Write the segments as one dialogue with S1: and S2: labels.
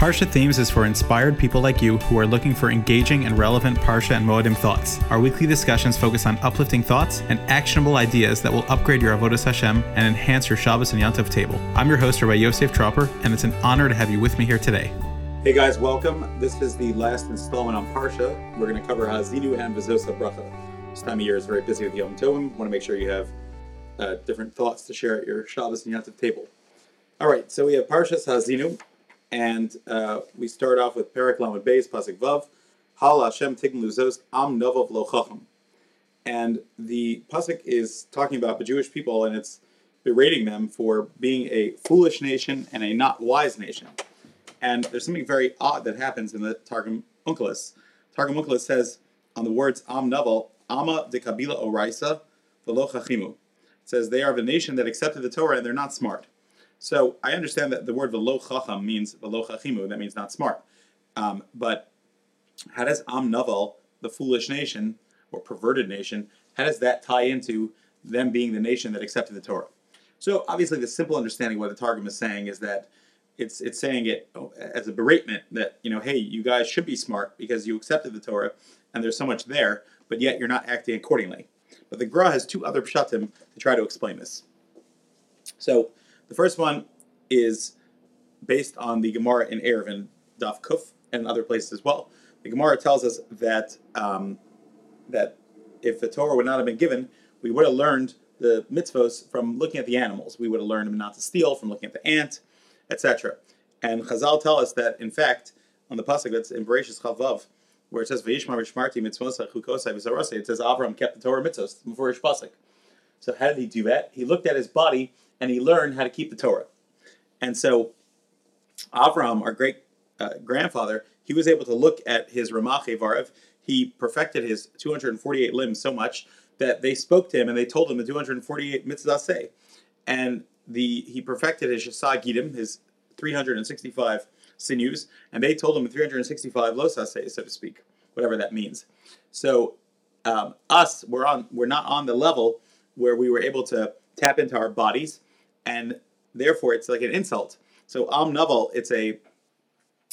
S1: Parsha Themes is for inspired people like you who are looking for engaging and relevant Parsha and Moedim thoughts. Our weekly discussions focus on uplifting thoughts and actionable ideas that will upgrade your Avodah Hashem and enhance your Shabbos and Yontif table. I'm your host, Rabbi Yosef Tropper, and it's an honor to have you with me here today.
S2: Hey guys, welcome. This is the last installment on Parsha. We're going to cover Hazinu and Vizosa Bracha. This time of year is very busy with Yom Tovim. Want to make sure you have uh, different thoughts to share at your Shabbos and Yontif table. All right, so we have Parshas Hazinu. And uh, we start off with Perak Lamed Beis, Pasuk Vav, Hal Hashem Tign Luzos Am Novov Lo Chacham. And the Pasuk is talking about the Jewish people and it's berating them for being a foolish nation and a not wise nation. And there's something very odd that happens in the Targum Onkelos. Targum Onkelos says on the words Am Novel, Ama de Kabila Oraisa, Velo Chachimu. It says they are the nation that accepted the Torah and they're not smart. So I understand that the word velo chacham means velo chachimu, that means not smart. Um, but how does Am Naval, the foolish nation or perverted nation, how does that tie into them being the nation that accepted the Torah? So obviously, the simple understanding of what the Targum is saying is that it's it's saying it as a beratement that you know, hey, you guys should be smart because you accepted the Torah and there's so much there, but yet you're not acting accordingly. But the Gra has two other pshatim to try to explain this. So the first one is based on the Gemara in Eruvin, Daf Kuf, and other places as well. The Gemara tells us that um, that if the Torah would not have been given, we would have learned the mitzvos from looking at the animals. We would have learned not to steal from looking at the ant, etc. And Chazal tell us that, in fact, on the pasuk that's in Bereshis Chavav, where it says Vayishmar Vishmarti Mitzvosai Chukosai V'Sarosai, it says Avram kept the Torah mitzvos before his pasuk. So how did he do that? He looked at his body and he learned how to keep the Torah. And so, Avram, our great uh, grandfather, he was able to look at his Ramach Varev. He perfected his 248 limbs so much that they spoke to him and they told him the 248 mitzvah. And the he perfected his Shasa Gidim, his 365 sinews, and they told him the 365 losase, so to speak, whatever that means. So um, us, we're on, we're not on the level where we were able to tap into our bodies and therefore it's like an insult. So am naval, it's a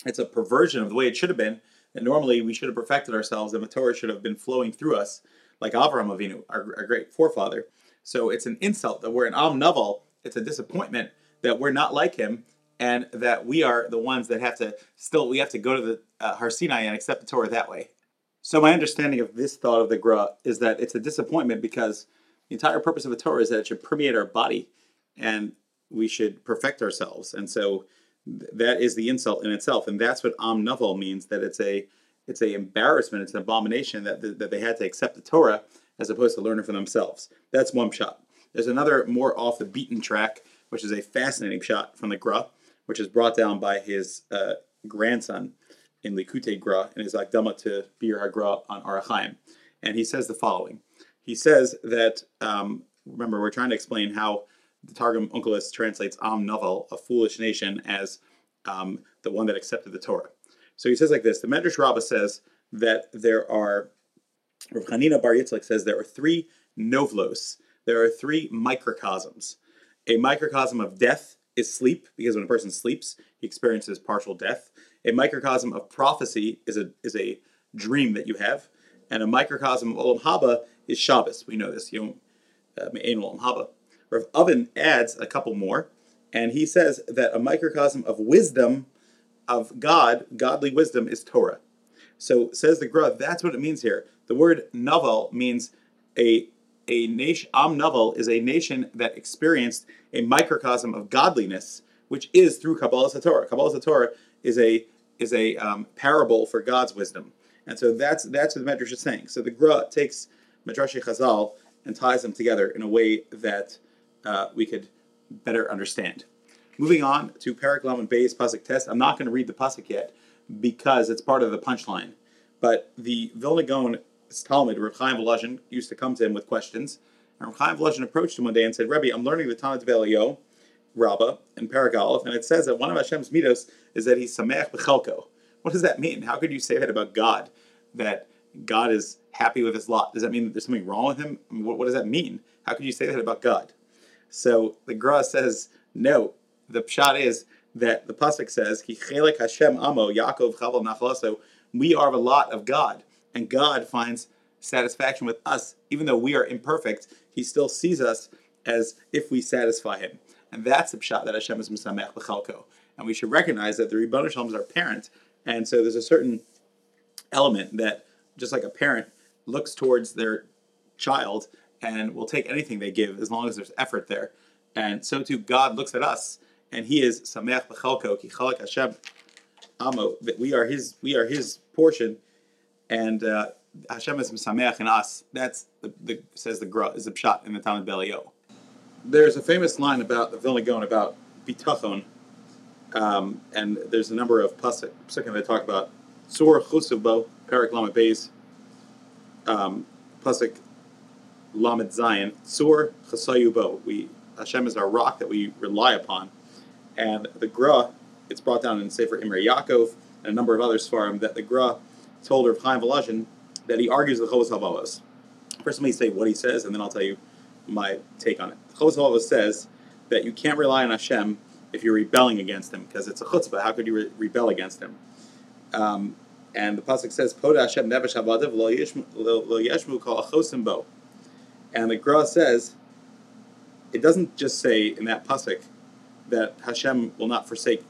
S2: it's a perversion of the way it should have been. And normally we should have perfected ourselves, and the Torah should have been flowing through us, like Avraham Avinu, our, our great forefather. So it's an insult that we're an am naval. It's a disappointment that we're not like him, and that we are the ones that have to still we have to go to the uh, Har Sinai and accept the Torah that way. So my understanding of this thought of the Gra is that it's a disappointment because the entire purpose of the Torah is that it should permeate our body and we should perfect ourselves. And so that is the insult in itself, and that's what Naval means. That it's a it's a embarrassment, it's an abomination that that they had to accept the Torah as opposed to learn it for themselves. That's one shot. There's another more off the beaten track, which is a fascinating shot from the Gra, which is brought down by his uh, grandson in Likute Gra in his Akdama to Biur HaGra on Orach Chaim. And he says the following. He says that, um, remember, we're trying to explain how the Targum Onkelos translates Am Naval, a foolish nation, as um, the one that accepted the Torah. So he says like this: the Medrash Rabbah says that there are. Rav Chanina Bar Yitzchak says there are three novlos. There are three microcosms. A microcosm of death is sleep, because when a person sleeps, he experiences partial death. A microcosm of prophecy is a is a dream that you have, and a microcosm of Olam Haba is Shabbos. We know this. You don't uh, Olam Haba. Rav Avin adds a couple more, and he says that a microcosm of wisdom of God, godly wisdom, is Torah. So says the Gra, that's what it means here. The word novel means a a nation. Am naval is a nation that experienced a microcosm of godliness, which is through Kabbalah Satorah. Kabbalah Satorah is a is a um, parable for God's wisdom, and so that's that's what the Medrash is saying. So the Gra takes Midrash Chazal and ties them together in a way that uh, we could better understand. Moving on to Perak and Beis Pasuk Test. I'm not going to read the Pasuk yet because it's part of the punchline. But the Vilna Gaon Talmud, Rav Chaim Volozhin, used to come to him with questions. And Rav Chaim Volozhin approached him one day and said, Rebbe, I'm learning the Tanat Velio, Rabbah, and Perak Aleph, and it says that one of Hashem's mitos is that he's Sameach B'chelko. What does that mean? How could you say that about God? That God is happy with his lot? Does that mean that there's something wrong with him? What, what does that mean? How could you say that about God? So the Gra says, no, the pshat is that the pasuk says, "Ki Hashem amo Yaakov chaval nachlaso." We are the lot of God, and God finds satisfaction with us, even though we are imperfect. He still sees us as if we satisfy Him, and that's the pshat that Hashem is misamech b'chalko. And we should recognize that the Ribbon Shalom is our parent, and so there's a certain element that, just like a parent looks towards their child and will take anything they give as long as there's effort there, and so too God looks at us and He is samech b'chalko ki chalak Hashem amo that we are His we are His portion, and uh, Hashem is samech in us. That's the, the says the Gra is a pshat in the Talmud Belio. There's a famous line about the Vilna Gaon about bitachon, um, and there's a number of pasuk that talk about sur chusubo parak lamed beis um, pasuk lamed zayin sur chasayubo. We Hashem is our rock that we rely upon. And the Gra, it's brought down in Sefer Imre Yaakov and a number of other Svarim that the Gra told of Chaim Volozhin that he argues the Chovos Halvavos. First, let me say what he says, and then I'll tell you my take on it. Chovos Halvavos says that you can't rely on Hashem if you're rebelling against Him, because it's a chutzpah. How could you re- rebel against Him? Um, and the pasuk says, "Poda Hashem nevesh habadav lo yeshmu kol achosim bo." And the Gra says, it doesn't just say in that pasuk that Hashem will not forsake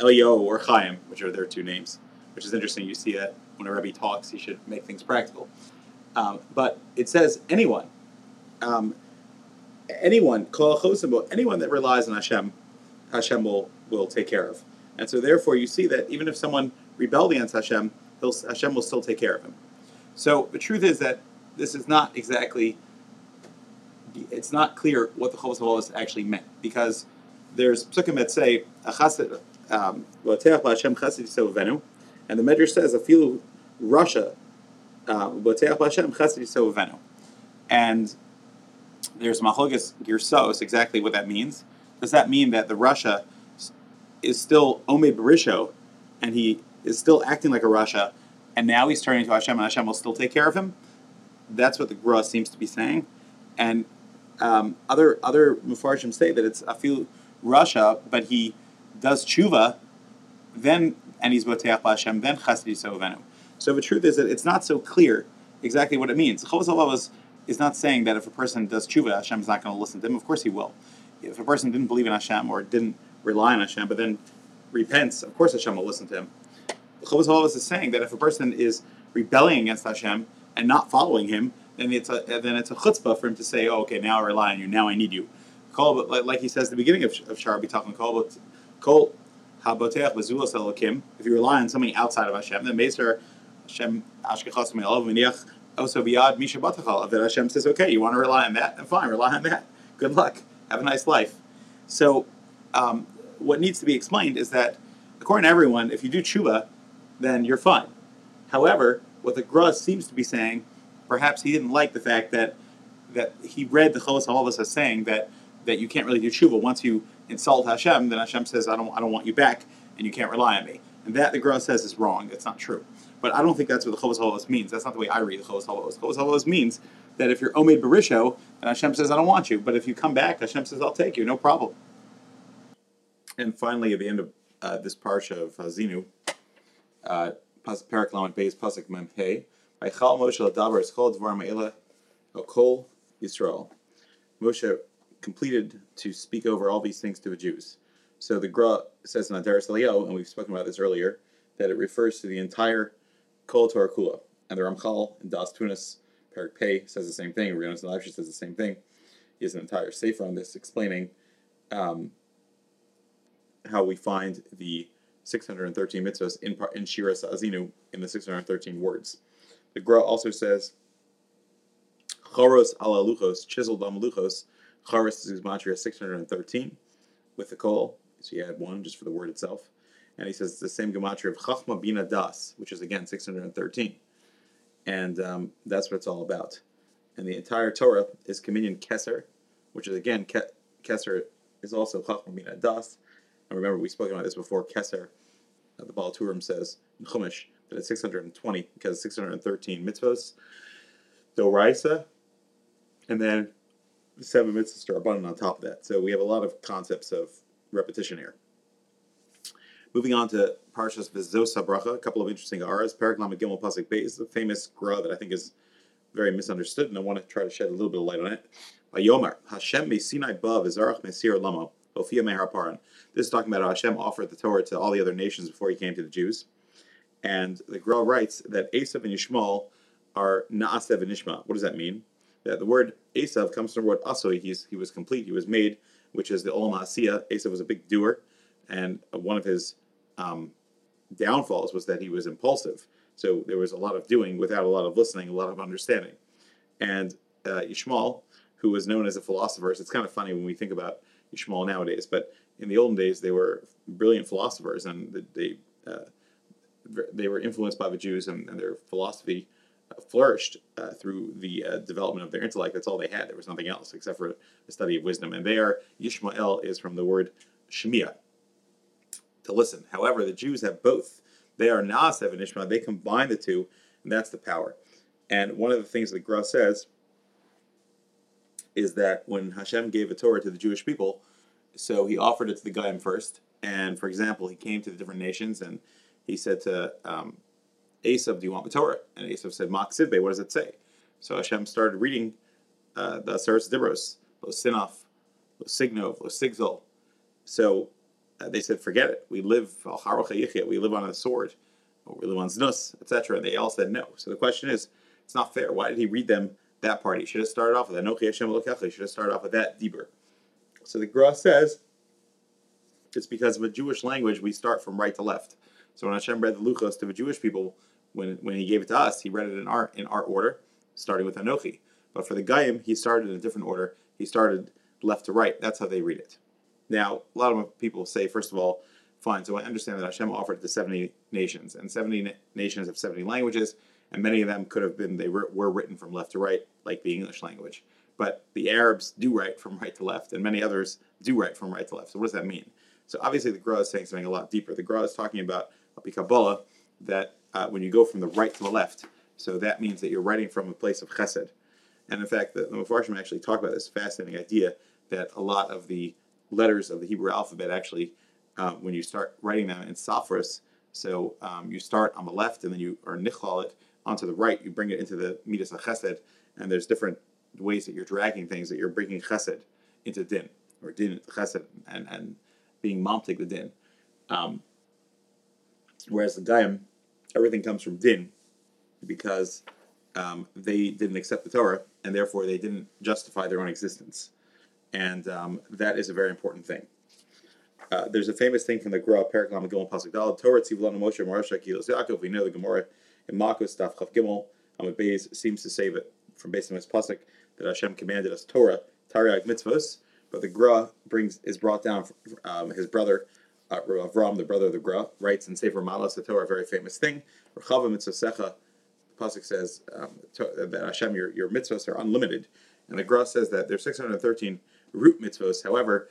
S2: Elio or Chaim, which are their two names, which is interesting. You see that when a Rebbe talks, he should make things practical. Um, but it says anyone, um, anyone, anyone that relies on Hashem, Hashem will, will take care of. And so therefore you see that even if someone rebelled against Hashem, Hashem will still take care of him. So the truth is that this is not exactly, it's not clear what the Chovos actually meant because there's psukim that say a um, and the Medrash says a few rasha uh, and there's Mahlogas Girsos, exactly what that means. Does that mean that the rasha is still Ome Barisho and he is still acting like a rasha and now he's turning to Hashem and Hashem will still take care of him? That's what the Gra seems to be saying. And um, other other Mufarshim say that it's a few rasha, but he does tshuva, then and he's boteach Hashem, then chasdi sovenu. So the truth is that it's not so clear exactly what it means. Chovos is, is not saying that if a person does tshuva, Hashem is not going to listen to him. Of course he will. If a person didn't believe in Hashem or didn't rely on Hashem, but then repents, of course Hashem will listen to him. Chovos is saying that if a person is rebelling against Hashem and not following Him, then it's a then it's a chutzpah for him to say, "Oh, okay, now I rely on you. Now I need you." Kol, like he says at the beginning of, of Shar B'Tachon, Kol, Kol Haboteach Bezulas Elokim. If you rely on something outside of Hashem, then Meser Hashem Ashkechas Me'alav V'niach Also Biyad Misha Batachal. That Hashem says, okay, you want to rely on that, then fine, rely on that. Good luck. Have a nice life. So, um, what needs to be explained is that, according to everyone, if you do tshuva, then you're fine. However, what the Gra seems to be saying, perhaps he didn't like the fact that that he read the Chovos Halvas as saying that that you can't really do tshuva. Once you insult Hashem, then Hashem says, I don't, I don't want you back, and you can't rely on me. And that the Gra says is wrong. It's not true. But I don't think that's what the Chovos Halvos means. That's not the way I read the Chovos Halvos. Chovos Halvos means that if you're Omed Barisho, then Hashem says, I don't want you. But if you come back, Hashem says, I'll take you, no problem. And finally, at the end of uh, this parsha of Hazinu, uh, Parak Beis Pasuk Mem Hey, Chal Moshe Ladavar Eschol Dvar Me'ela Okol Yisrael. Moshe completed to speak over all these things to the Jews. So the Gra says in Aderes Eliyahu, and we've spoken about this earlier, that it refers to the entire Kol Torah Kula. And the Ramchal in Daas Tevunos, Perak Pei, says the same thing. Rionis Leibshitz says the same thing. He has an entire sefer on this explaining um, how we find the 613 mitzvahs in, in Shira Azinu in the 613 words. The Gra also says, Choros ala luchos, chiseled on luchos. Choros is Gematria 613 with the kol, so you add one just for the word itself. And he says it's the same Gematria of Chachma Bina Das, which is again 613. And um, that's what it's all about. And the entire Torah is Communion Keser, which is again, Ke- Keser is also Chachma Bina Das. And remember, we spoke about this before. Keser, uh, the Baal Turim says Chumash it's 620 because 613 mitzvahs, Doraisa, and then seven mitzvahs are abundant on top of that. So we have a lot of concepts of repetition here. Moving on to Parshas Vizos Bracha, a couple of interesting aras. Parak Lamed Gimel Pasuk Beis, the famous gra that I think is very misunderstood, and I want to try to shed a little bit of light on it. Yomar Hashem Sinai Bav Vizarach Mesir Lamo Ophia Mehar Paran. This is talking about how Hashem offered the Torah to all the other nations before he came to the Jews. And the Gra writes that Esav and Yishmael are Naasev and Ishma. What does that mean? That the word Esav comes from the word Asoi, he's, he was complete, he was made, which is the Olam Asiya. Esav was a big doer, and one of his um, downfalls was that he was impulsive. So there was a lot of doing without a lot of listening, a lot of understanding. And uh, who was known as a philosopher, so it's kind of funny when we think about Ishmael nowadays, but in the olden days they were brilliant philosophers and they uh, they were influenced by the Jews and, and their philosophy uh, flourished uh, through the uh, development of their intellect. That's all they had. There was nothing else except for the study of wisdom. And there, Yishmael is from the word Shemiah, to listen. However, the Jews have both. They are Naasev and Ishmael. They combine the two, and that's the power. And one of the things that Gra says is that when Hashem gave a Torah to the Jewish people, so he offered it to the Goyim first. And for example, he came to the different nations and he said to um, Esav, Do you want the Torah? And Esav said, Mak Sivbe, what does it say? So Hashem started reading uh, the Aseres Dibros, Losinov, Losignov, Lo Signov, Lo Sigzol. So uh, they said, forget it. We live we live on a sword, or we live on znus, etc. And they all said no. So the question is, it's not fair. Why did he read them that part? He should have started off with Anochi Hashem He should have started off with that Dibur. So the Gra says it's because of a Jewish language we start from right to left. So when Hashem read the Luchos to the Jewish people, when when he gave it to us, he read it in our in our order, starting with Anochi. But for the Goyim, he started in a different order. He started left to right. That's how they read it. Now, a lot of people say, first of all, fine, so I understand that Hashem offered it to 70 nations, and 70 nations have 70 languages, and many of them could have been, they were, were written from left to right, like the English language. But the Arabs do write from right to left, and many others do write from right to left. So what does that mean? So obviously the Gra is saying something a lot deeper. The Gra is talking about Kabbalah, that uh, when you go from the right to the left, so that means that you're writing from a place of chesed. And in fact, the, the Mepharshim actually talk about this fascinating idea that a lot of the letters of the Hebrew alphabet actually, uh, when you start writing them in Safras, so um, you start on the left and then you are nichlal it onto the right. You bring it into the midas chesed, and there's different ways that you're dragging things that you're bringing chesed into din or din into chesed and and being mamtig the din. Um, whereas the Goyim, everything comes from din because um, they didn't accept the Torah and therefore they didn't justify their own existence and um, that is a very important thing. Uh, there's a famous thing from the Gra Paraklam Gimel Pasuk Dal Torah Tzivlana Moshe Marasha Kilos Yaakov. We know the Gemara in Makos Daf Chav Gimel Amud Beis seems to say that from based on his pasuk that Hashem commanded us Torah Tariag Mitzvos, but the Gra brings is brought down. Um, his brother uh, Avram, the brother of the Gra, writes in Sefer Maalos the Torah, a very famous thing. Rechava Mitzvosecha. The pasuk says um, that Hashem, your your mitzvos are unlimited, and the Gra says that there's 613 root mitzvos. However,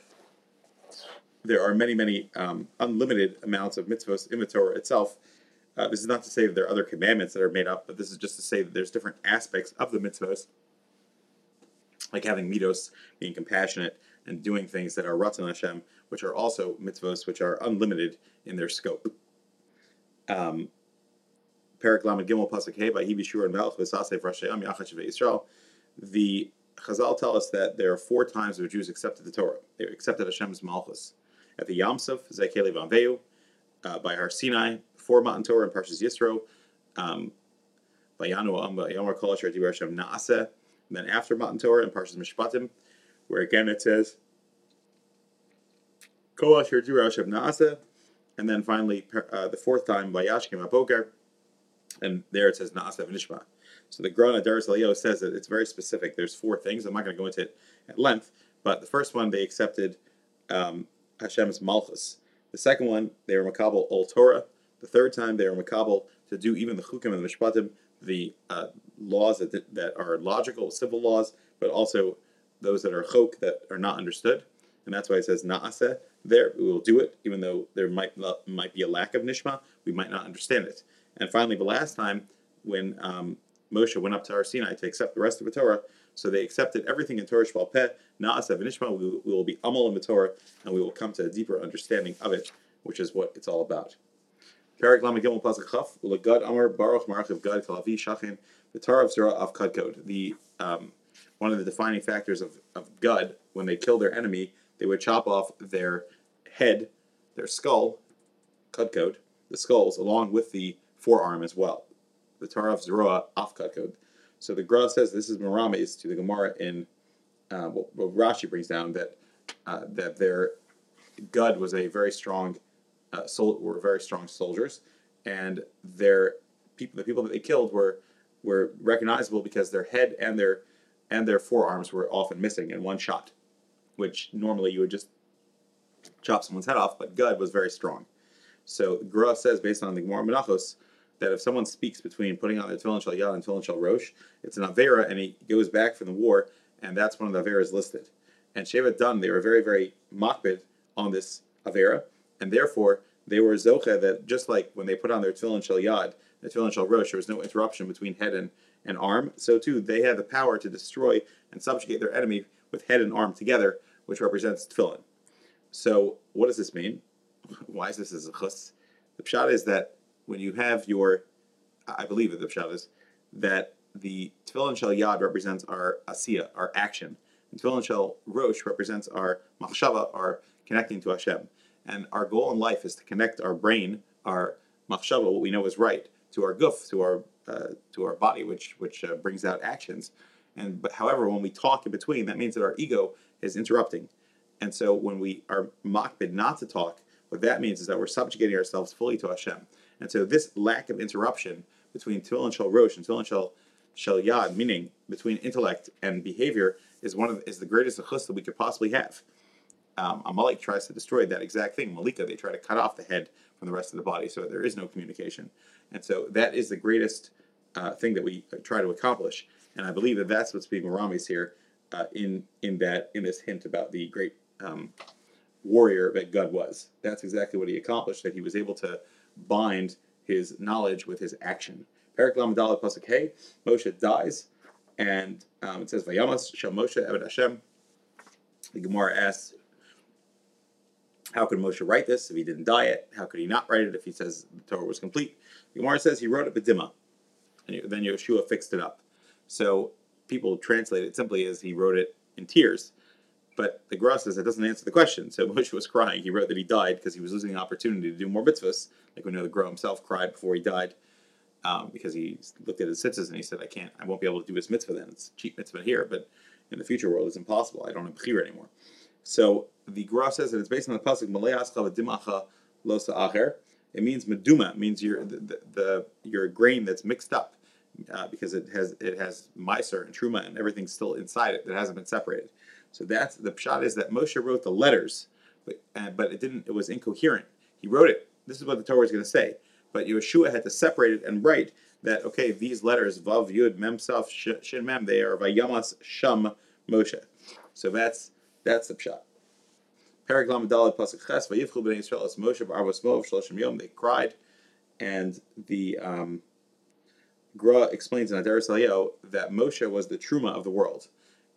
S2: there are many, many um, unlimited amounts of mitzvos in the Torah itself. Uh, this is not to say that there are other commandments that are made up, but this is just to say that there's different aspects of the mitzvos, like having mitos, being compassionate, and doing things that are ratzon Hashem, which are also mitzvos, which are unlimited in their scope. Um, Perak Lamed Gimel Pasuk Hey by Hibi Shur and Melch V'Sasef Rashayam Yachach Yisrael. The Chazal tell us that there are four times the Jews accepted the Torah. They accepted Hashem's Malchus. At the Yamsuf, Zekeli Vanveu, uh, by Har Sinai, before Matan Torah and Parshas Yisro, um, then after Matan Torah and Parshas Mishpatim, where again it says Kol Asher Hashem and then finally uh, the fourth time by Aboker, and there it says Naaseh V'Nishma. So the Grana Daris says that it's very specific. There's four things. I'm not going to go into it at length, but the first one they accepted um, Hashem's Malchus. The second one they were Makabal Ol Torah. The third time they were Makabal to do even the Chukim and the Mishpatim, the uh, laws that, that are logical, civil laws, but also those that are chok that are not understood. And that's why it says Naaseh there. We will do it, even though there might might be a lack of Nishma. We might not understand it. And finally, the last time when um, Moshe went up to Har Sinai to accept the rest of the Torah. So they accepted everything in Torah Shval Peh, Na'asav and Ishma. We will be Amal in the Torah, and we will come to a deeper understanding of it which is what it's all about. The. The um, one of the defining factors of, of Gad when they kill their enemy, they would chop off their head, their skull, Kadkod, the skulls, along with the forearm as well. The Tar of Zerah of Kadkod. So the Gra says this is Maramis to the Gemara in uh, what, what Rashi brings down that uh, that their Gad was a very strong uh, sol- were very strong soldiers, and their people the people that they killed were were recognizable because their head and their and their forearms were often missing in one shot, which normally you would just chop someone's head off, but Gad was very strong. So Gra says, based on the Gemara Menachos, that if someone speaks between putting on the Tefillin Shal Yad and Tefillin Shal Rosh, it's an Avera, and he goes back from the war, and that's one of the Averas listed. And Shevet Dan, they were very, very makbid on this Avera, and therefore they were Zocha that just like when they put on their Tefillin Shal Yad, the Tefillin Shal Rosh, there was no interruption between head and, and arm, so too they had the power to destroy and subjugate their enemy with head and arm together, which represents Tefillin. So what does this mean? Why is this as a chus? The pshat is that when you have your, I believe the pshat is that the tefillin shel yad represents our asiya, our action, and tefillin shel rosh represents our machshava, our connecting to Hashem. And our goal in life is to connect our brain, our machshava, what we know is right, to our guf, to our uh, to our body, which which uh, brings out actions. And but however, when we talk in between, that means that our ego is interrupting. And so when we are makbid not to talk, what that means is that we're subjugating ourselves fully to Hashem. And so this lack of interruption between Tefillin and Shal Rosh and Tefillin and Shal, Shal Yad, meaning between intellect and behavior, is one of is the greatest achus that we could possibly have. Um, Amalek tries to destroy that exact thing. Malika, they try to cut off the head from the rest of the body, so there is no communication. And so that is the greatest uh, thing that we try to accomplish. And I believe that that's what's being Maramis here uh, in in that in this hint about the great um, warrior that Gad was. That's exactly what he accomplished. That he was able to bind his knowledge with his action. Perak Lamadal Pasuk Hey, Moshe dies, and um, it says Vayamas Shal Moshe Eved Hashem. The Gemara asks, how could Moshe write this if he didn't die it? How could he not write it if he says the Torah was complete? The Gemara says he wrote it Bedimah, and then Yehoshua fixed it up. So people translate it simply as he wrote it in tears. But the Gra says that doesn't answer the question. So Moshe was crying. He wrote that he died because he was losing the opportunity to do more mitzvahs. Like we know the Gra himself cried before he died um, because he looked at his tzitzis and he said, I can't, I won't be able to do his mitzvah then. It's cheap mitzvah here, but in the future world it's impossible. I don't have bechira anymore. So the Gra says that it's based on the pasuk dimacha losa acher. It means meduma. It means your the, the, the your grain that's mixed up uh, because it has it has miser and truma and everything's still inside it that hasn't been separated. So that's the pshat is that Moshe wrote the letters, but uh, but it didn't. It was incoherent. He wrote it. This is what the Torah is going to say. But Yehoshua had to separate it and write that okay, these letters Vav Yud Mem Saf Shin Mem they are Vayamas Sham Moshe. So that's that's the pshat. Paraglam Dalad Pasuk Ches Vayivchu Bnei Yisrael as Moshe B'Arvos Moav Shloshim Yom. They cried, and the um, Gra explains in Aderes Eliyahu that Moshe was the truma of the world,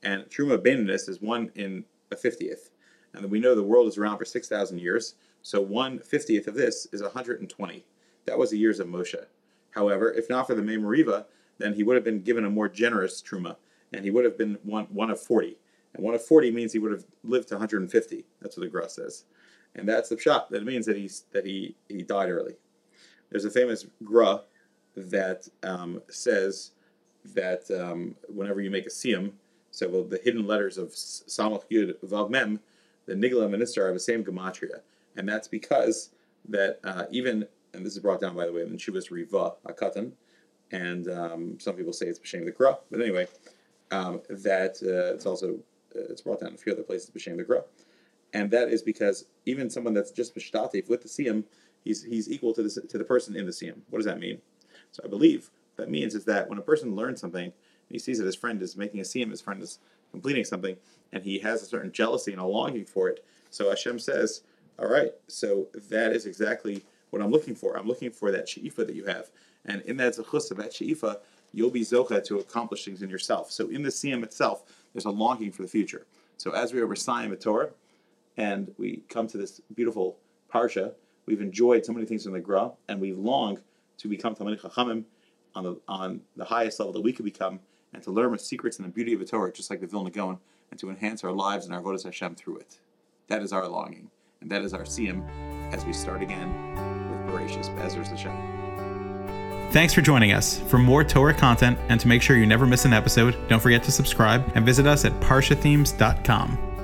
S2: and truma Baininus is one in a fiftieth, and we know the world is around for six thousand years. So one fiftieth of this is 120. That was the years of Moshe. However, if not for the Memoriva, then he would have been given a more generous truma, and he would have been one one of 40. And one of 40 means he would have lived to 150. That's what the Gra says. And that's the shot. That means that he's that he he died early. There's a famous Gra that um, says that um, whenever you make a siyum, so well, the hidden letters of Samach Yud Vav Mem, the Nigla Minister have the same gematria, and that's because that uh, even and this is brought down by the way in Chuvas Riva Akatan, and um, some people say it's B'Shem the Gra, but anyway, um, that uh, it's also uh, it's brought down in a few other places B'Shem the Gra, and that is because even someone that's just B'Shtatif with the Siyam, he's he's equal to the to the person in the Siyam. What does that mean? So I believe that means is that when a person learns something and he sees that his friend is making a siyum, his friend is completing something, and he has a certain jealousy and a longing for it. So Hashem says, "All right, so that is exactly what I'm looking for. I'm looking for that she'ifa that you have, and in that zechus of that she'ifa, you'll be zocha to accomplish things in yourself. So in the siyum itself, there's a longing for the future. So as we are reciting the Torah, and we come to this beautiful parsha We've enjoyed so many things in the Gra, and we long to become Talmidei Chachamim on the on the highest level that we could become, and to learn the secrets and the beauty of the Torah, just like the Vilna Gaon, and to enhance our lives and our Avodas Hashem through it. That is our longing, and that is our siyum as we start again with Bereshis Bezras Hashem.
S1: Thanks for joining us. For more Torah content and to make sure you never miss an episode, don't forget to subscribe and visit us at parshathemes.com.